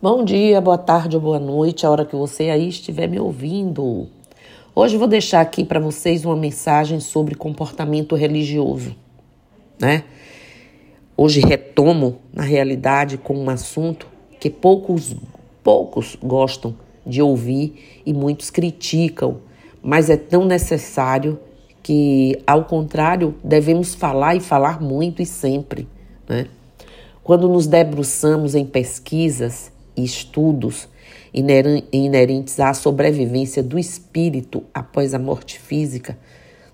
Bom dia, boa tarde ou boa noite, a hora que você aí estiver me ouvindo. Hoje vou deixar aqui para vocês uma mensagem sobre comportamento religioso, né? Hoje retomo, na realidade, com um assunto que poucos, poucos gostam de ouvir e muitos criticam, mas é tão necessário que, ao contrário, devemos falar e falar muito e sempre, né? Quando nos debruçamos em pesquisas e estudos inerentes à sobrevivência do espírito após a morte física,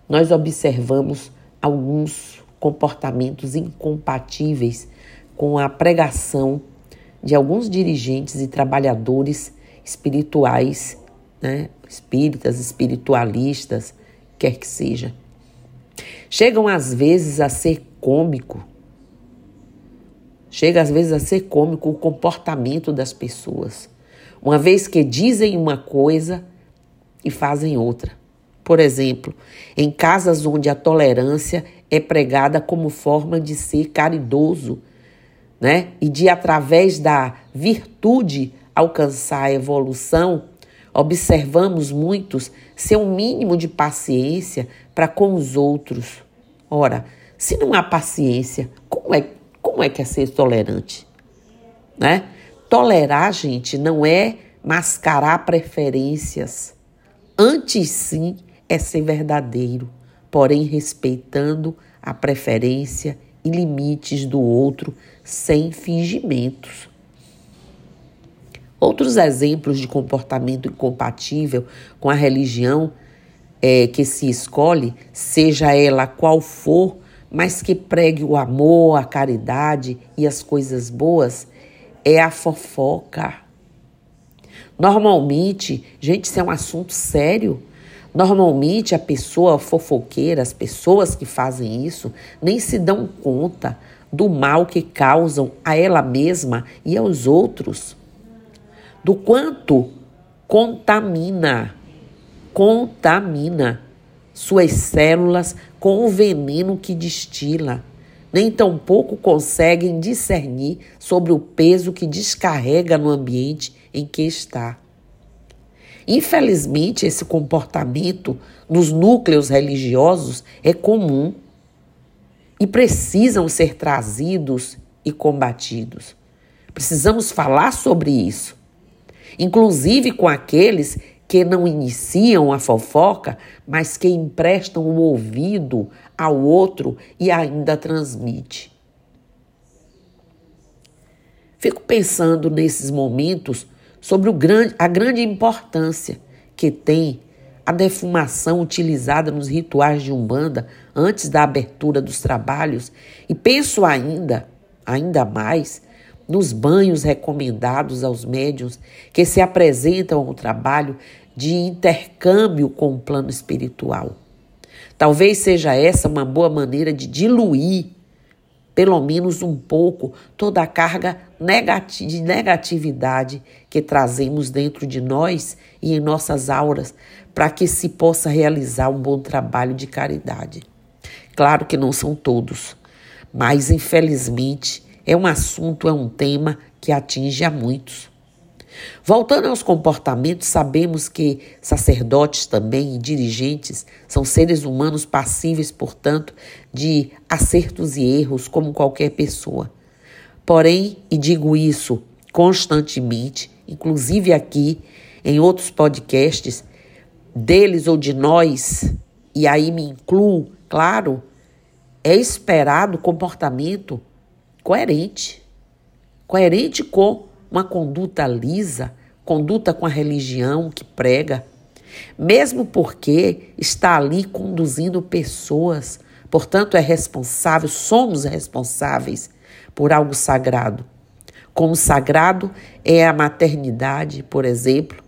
nós observamos alguns comportamentos incompatíveis com a pregação de alguns dirigentes e trabalhadores espirituais, né? espíritas, espiritualistas, quer que seja. Chegam às vezes a ser cômico Chega às vezes a ser cômico o comportamento das pessoas, uma vez que dizem uma coisa e fazem outra. Por exemplo, em casas onde a tolerância é pregada como forma de ser caridoso, né? E de através da virtude alcançar a evolução, observamos muitos ser um mínimo de paciência para com os outros. Ora, se não há paciência, como é como é que é ser tolerante? Né? Tolerar, gente, não é mascarar preferências. Antes, sim, é ser verdadeiro, porém respeitando a preferência e limites do outro sem fingimentos. Outros exemplos de comportamento incompatível com a religião é, que se escolhe, seja ela qual for, mas que pregue o amor, a caridade e as coisas boas, é a fofoca. Normalmente, gente, isso é um assunto sério. Normalmente, a pessoa fofoqueira, as pessoas que fazem isso, nem se dão conta do mal que causam a ela mesma e aos outros. Do quanto contamina, contamina suas células com o veneno que destila. Nem tampouco conseguem discernir sobre o peso que descarrega no ambiente em que está. Infelizmente, esse comportamento nos núcleos religiosos é comum e precisam ser trazidos e combatidos. Precisamos falar sobre isso, inclusive com aqueles que não iniciam a fofoca, mas que emprestam o ouvido ao outro e ainda transmite. Fico pensando nesses momentos sobre grande, a grande importância que tem a defumação utilizada nos rituais de Umbanda antes da abertura dos trabalhos e penso ainda, ainda mais, nos banhos recomendados aos médiuns que se apresentam ao trabalho de intercâmbio com o plano espiritual. Talvez seja essa uma boa maneira de diluir, pelo menos um pouco, toda a carga de negatividade que trazemos dentro de nós e em nossas auras, para que se possa realizar um bom trabalho de caridade. Claro que não são todos, mas infelizmente é um assunto, é um tema que atinge a muitos. Voltando aos comportamentos, sabemos que sacerdotes também e dirigentes são seres humanos passíveis, portanto, de acertos e erros como qualquer pessoa. Porém, e digo isso constantemente, inclusive aqui em outros podcasts, deles ou de nós, e aí me incluo, claro, é esperado comportamento coerente. Coerente com uma conduta lisa, conduta com a religião que prega, mesmo porque está ali conduzindo pessoas, portanto é responsável, somos responsáveis por algo sagrado. Como sagrado é a maternidade, por exemplo.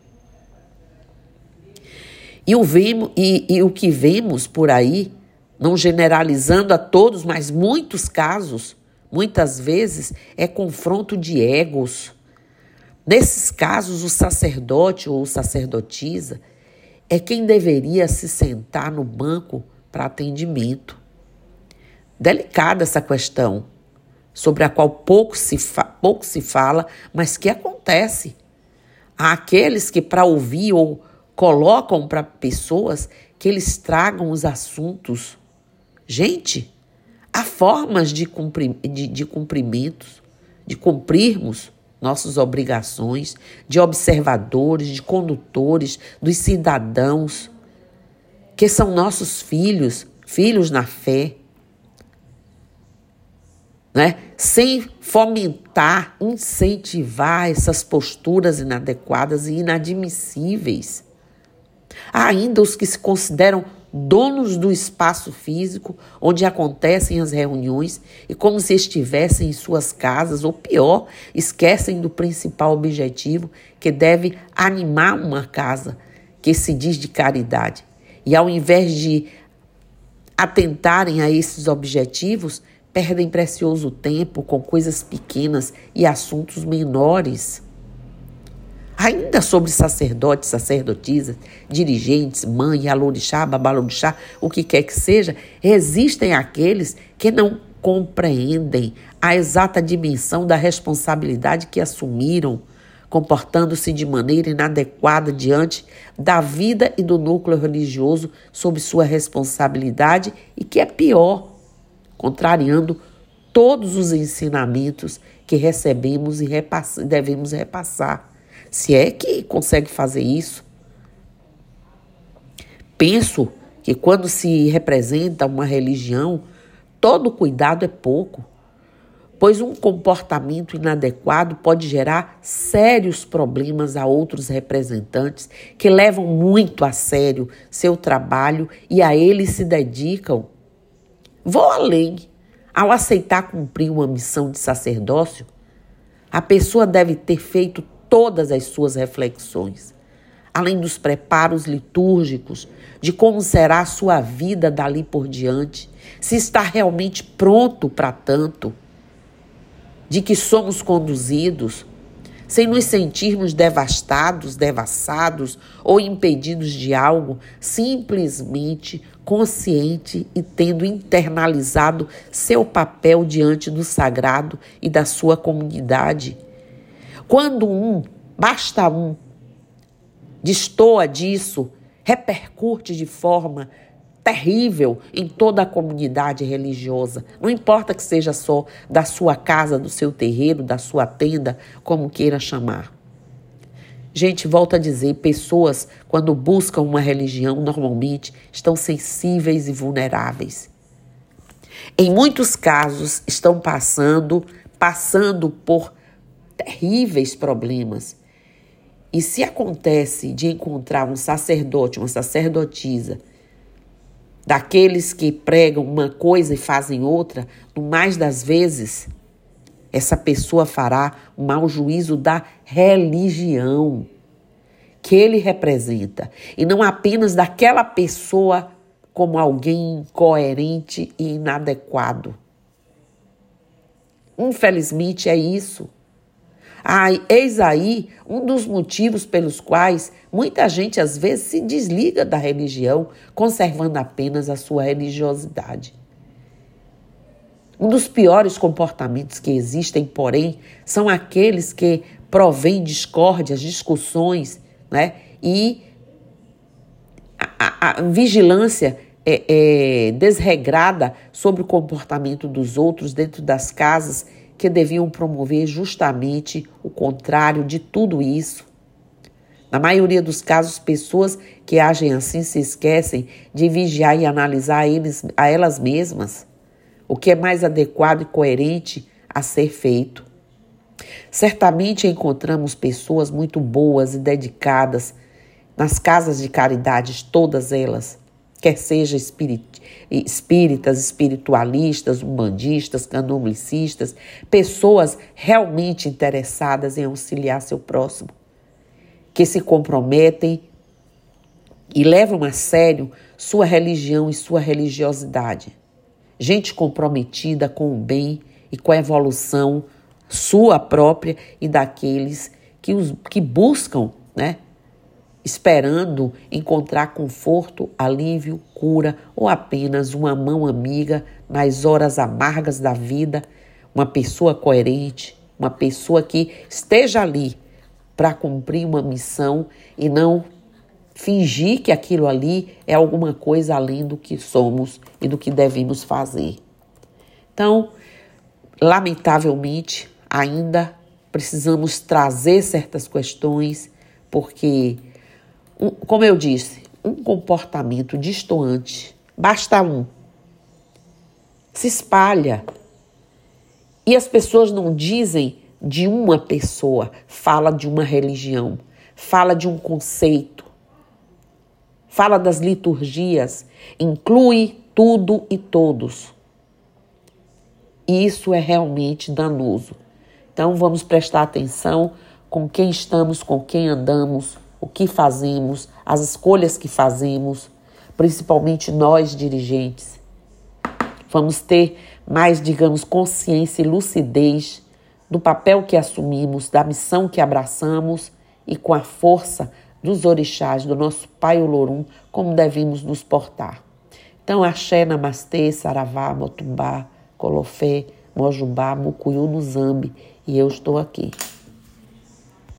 E o, vemos, e, e o que vemos por aí, não generalizando a todos, mas muitos casos, muitas vezes, é confronto de egos, Nesses casos, o sacerdote ou sacerdotisa é quem deveria se sentar no banco para atendimento. Delicada essa questão. sobre a qual pouco se, pouco se fala, mas que acontece. Há aqueles que, para ouvir ou colocam para pessoas que eles tragam os assuntos. Gente, há formas de, cumprir, de, de cumprimentos, de cumprirmos nossas obrigações, de observadores, de condutores, dos cidadãos, que são nossos filhos, filhos na fé né? sem fomentar, incentivar essas posturas inadequadas e inadmissíveis. Há ainda os que se consideram donos do espaço físico onde acontecem as reuniões e, como se estivessem em suas casas, ou pior, esquecem do principal objetivo que deve animar uma casa que se diz de caridade. E ao invés de atentarem a esses objetivos, perdem precioso tempo com coisas pequenas e assuntos menores. Ainda sobre sacerdotes, sacerdotisas, dirigentes, mãe, alorixá, babalorixá, o que quer que seja, existem aqueles que não compreendem a exata dimensão da responsabilidade que assumiram, comportando-se de maneira inadequada diante da vida e do núcleo religioso sob sua responsabilidade e que é pior, contrariando todos os ensinamentos que recebemos e repass devemos repassar. Se é que consegue fazer isso. Penso que quando se representa uma religião, todo cuidado é pouco, pois um comportamento inadequado pode gerar sérios problemas a outros representantes que levam muito a sério seu trabalho e a ele se dedicam Vou além. Ao aceitar cumprir uma missão de sacerdócio, a pessoa deve ter feito todas as suas reflexões, além dos preparos litúrgicos, de como será a sua vida dali por diante, se está realmente pronto para tanto, de que somos conduzidos sem nos sentirmos devastados, devassados ou impedidos de algo, simplesmente consciente e tendo internalizado seu papel diante do sagrado e da sua comunidade. Quando um, basta um, destoa disso, repercute de forma terrível em toda a comunidade religiosa. Não importa que seja só da sua casa, do seu terreiro, da sua tenda, como queira chamar. Gente, volto a dizer, pessoas, quando buscam uma religião, normalmente estão sensíveis e vulneráveis. Em muitos casos, estão passando, passando por terríveis problemas. E se acontece de encontrar um sacerdote, uma sacerdotisa, daqueles que pregam uma coisa e fazem outra, no mais das vezes, essa pessoa fará um mau juízo da religião que ele representa e não apenas daquela pessoa como alguém incoerente e inadequado. Infelizmente é isso. Ah, eis aí um dos motivos pelos quais muita gente às vezes se desliga da religião, conservando apenas a sua religiosidade. Um dos piores comportamentos que existem, porém, são aqueles que provêm discórdias, discussões, né? E a, a, a vigilância é, é, desregrada sobre o comportamento dos outros dentro das casas que deviam promover justamente o contrário de tudo isso. Na maioria dos casos, pessoas que agem assim se esquecem de vigiar e analisar eles, a elas mesmas o que é mais adequado e coerente a ser feito. Certamente encontramos pessoas muito boas e dedicadas nas casas de caridade, todas elas, quer sejam espíritas, espiritualistas, umbandistas, candomblicistas, pessoas realmente interessadas em auxiliar seu próximo, que se comprometem e levam a sério sua religião e sua religiosidade. Gente comprometida com o bem e com a evolução sua própria e daqueles que, os, que buscam, né, esperando encontrar conforto, alívio, cura ou apenas uma mão amiga nas horas amargas da vida, uma pessoa coerente, uma pessoa que esteja ali para cumprir uma missão e não fingir que aquilo ali é alguma coisa além do que somos e do que devemos fazer. Então, lamentavelmente, ainda precisamos trazer certas questões, porque, como eu disse, um comportamento distoante, basta um, se espalha. E as pessoas não dizem de uma pessoa, fala de uma religião, fala de um conceito, fala das liturgias, inclui tudo e todos. E isso é realmente danoso. Então vamos prestar atenção com quem estamos, com quem andamos, o que fazemos, as escolhas que fazemos, principalmente nós dirigentes. Vamos ter mais, digamos, consciência e lucidez do papel que assumimos, da missão que abraçamos e com a força dos orixás, do nosso Pai Olorum, como devemos nos portar. Então, axé, namastê, saravá, motumbá, colofé, mojubá, mucuyu, no zambi, e eu estou aqui.